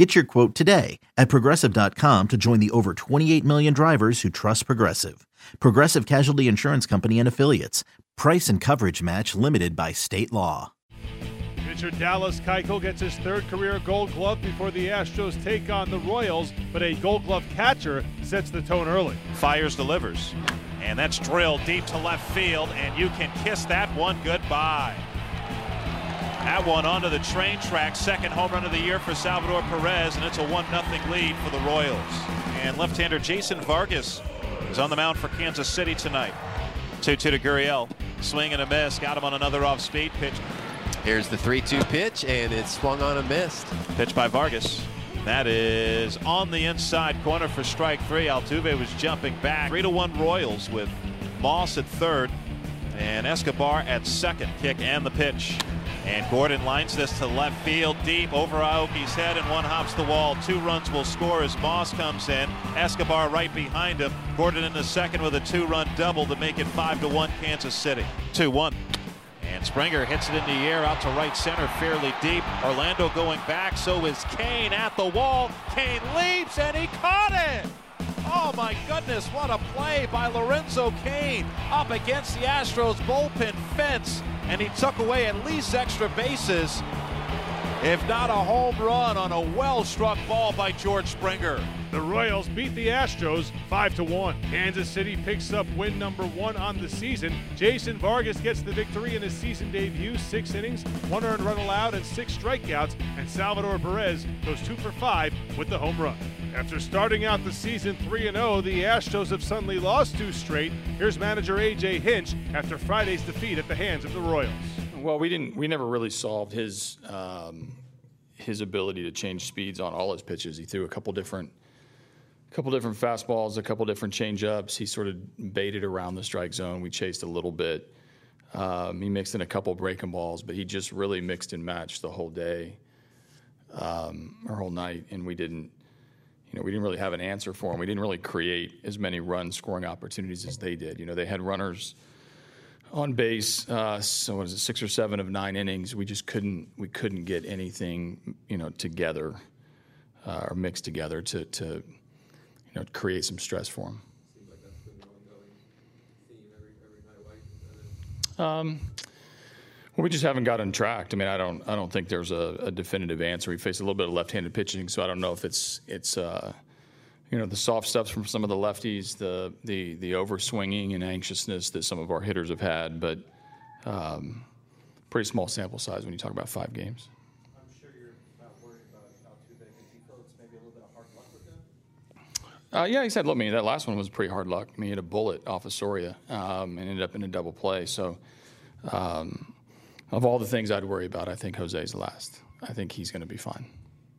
Get your quote today at progressive.com to join the over 28 million drivers who trust Progressive. Progressive Casualty Insurance Company and Affiliates. Price and coverage match limited by state law. Pitcher Dallas Keuchel gets his third career Gold Glove before the Astros take on the Royals, but a Gold Glove catcher sets the tone early. Fiers delivers, and that's drilled deep to left field, and you can kiss that one goodbye. That one onto the train track, second home run of the year for Salvador Perez, and it's a 1 0 lead for the Royals. And left hander Jason Vargas is on the mound for Kansas City tonight. 2 2 to Gurriel. Swing and a miss. Got him on another off speed pitch. Here's the 3 2 pitch, and it's swung on a missed. Pitch by Vargas. That is on the inside corner for strike three. Altuve was jumping back. 3 to 1 Royals with Moss at third and Escobar at second. Kick and the pitch. And Gordon lines this to left field deep over Aoki's head and one hops the wall. Two runs will score as Moss comes in. Escobar right behind him. Gordon in the second with a two-run double to make it 5 to 1 Kansas City. 2-1. And Springer hits it in the air out to right center fairly deep. Orlando going back, so is Cain at the wall. Cain leaps and he caught it! Oh my goodness, what a play by Lorenzo Cain up against the Astros bullpen fence and he took away at least extra bases, if not a home run on a well-struck ball by George Springer. The Royals beat the Astros 5 to 1. Kansas City picks up win number 1 on the season. Jason Vargas gets the victory in his season debut, 6 innings, 1 earned run allowed and 6 strikeouts, and Salvador Perez goes 2 for 5 with the home run. After starting out the season 3 0, the Astros have suddenly lost two straight. Here's manager AJ Hinch after Friday's defeat at the hands of the Royals. Well, we didn't. We never really solved his um, his ability to change speeds on all his pitches. He threw a couple different, a couple different fastballs, a couple different changeups. He sort of baited around the strike zone. We chased a little bit. Um, he mixed in a couple breaking balls, but he just really mixed and matched the whole day, um, or whole night, and we didn't you know, we didn't really have an answer for them. We didn't really create as many run scoring opportunities as they did. You know, they had runners on base. Uh, so what is it, six or seven of nine innings? We just couldn't we couldn't get anything you know together uh, or mixed together to to you know create some stress for them. Um, well, we just haven't gotten tracked. I mean, I don't, I don't think there's a, a, definitive answer. We face a little bit of left-handed pitching, so I don't know if it's, it's, uh, you know, the soft stuff from some of the lefties, the, the, the overswinging and anxiousness that some of our hitters have had, but um, pretty small sample size when you talk about five games. I'm sure you're not worried about Altuve because you feel it's maybe a little bit of hard luck with him. Uh, yeah, he said, look, I mean, that last one was pretty hard luck. I mean, he had a bullet off of Soria um, and ended up in a double play. So, um, of all the things I'd worry about, I think Jose's last. I think he's going to be fine.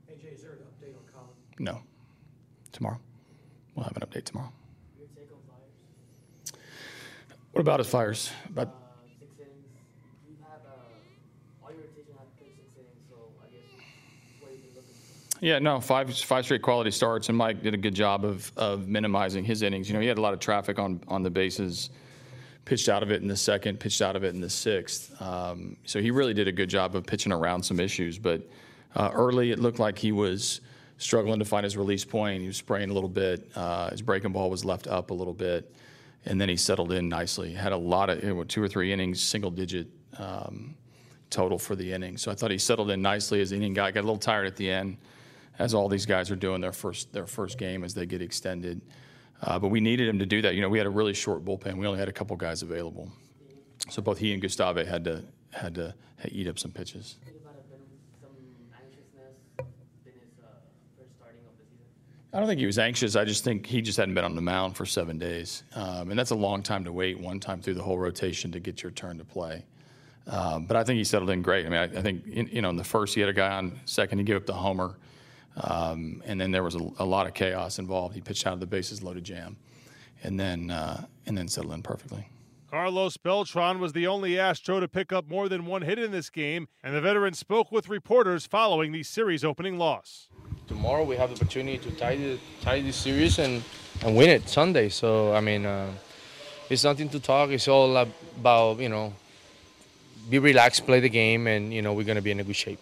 AJ, is there an update on Collin? No. Tomorrow. We'll have an update tomorrow. Your take on Fiers? What about his fires? About uh, six innings. You've uh, all your rotation have pitched six innings, so I guess what have you looking for? Yeah, no, five five straight quality starts, and Mike did a good job of of minimizing his innings. You know, he had a lot of traffic on on the bases pitched out of it in the second, pitched out of it in the sixth. Um, so he really did a good job of pitching around some issues. But uh, early, it looked like he was struggling to find his release point. He was spraying a little bit. Uh, his breaking ball was left up a little bit, and then he settled in nicely. Had a lot of you know, two or three innings, single digit. Um, total for the inning. So I thought he settled in nicely as the inning guy. Got a little tired at the end, as all these guys are doing their first their first game as they get extended. Uh, but we needed him to do that. You know, we had a really short bullpen. We only had a couple guys available, so both he and Gustave had to had to eat up some pitches. I don't think he was anxious. I just think he just hadn't been on the mound for seven days, um, and that's a long time to wait. One time through the whole rotation to get your turn to play. Um, but I think he settled in great. I mean, I, I think in, you know in the first he had a guy on second. He gave up the homer. Um, and then there was a, a, lot of chaos involved. He pitched out of the bases loaded jam, and then uh, and then settled in perfectly. Carlos Beltran was the only Astro to pick up more than one hit in this game, and the veteran spoke with reporters following the series opening loss. Tomorrow we have the opportunity to tie the tie this series and, and win it Sunday. So I mean, uh, it's nothing to talk. It's all about you know, be relaxed, play the game, and you know we're gonna be in a good shape.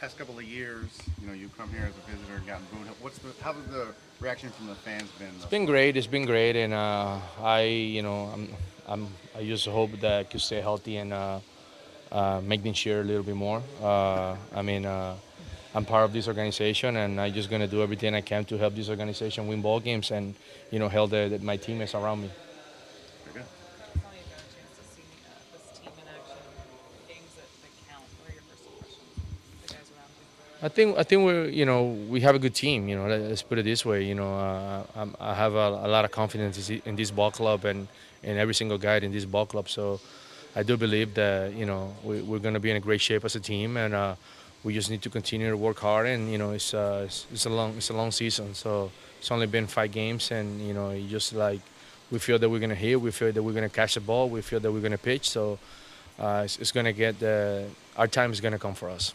Past couple of years, you know, you come here as a visitor, and gotten booed. What's the how has the reaction from the fans been? It's been great. It's been great, and uh, I, you know, I'm, I'm, I just hope that I could stay healthy and uh, uh, make them cheer a little bit more. Uh, I mean, uh, I'm part of this organization, and I'm just gonna do everything I can to help this organization win ball games and, you know, help the, the, my teammates around me. I think I think we're you know we have a good team. You know, let's put it this way. You know, uh, i have a, a, lot of confidence in this ball club and and every single guy in this ball club. So I do believe that you know we, are going to be in a great shape as a team, and uh, we just need to continue to work hard. And you know, it's, uh, it's, it's a long it's a long season. So it's only been five games, and you know, just like we feel that we're going to hit, we feel that we're going to catch the ball, we feel that we're going to pitch. So uh, it's, it's going to get the, our time is going to come for us.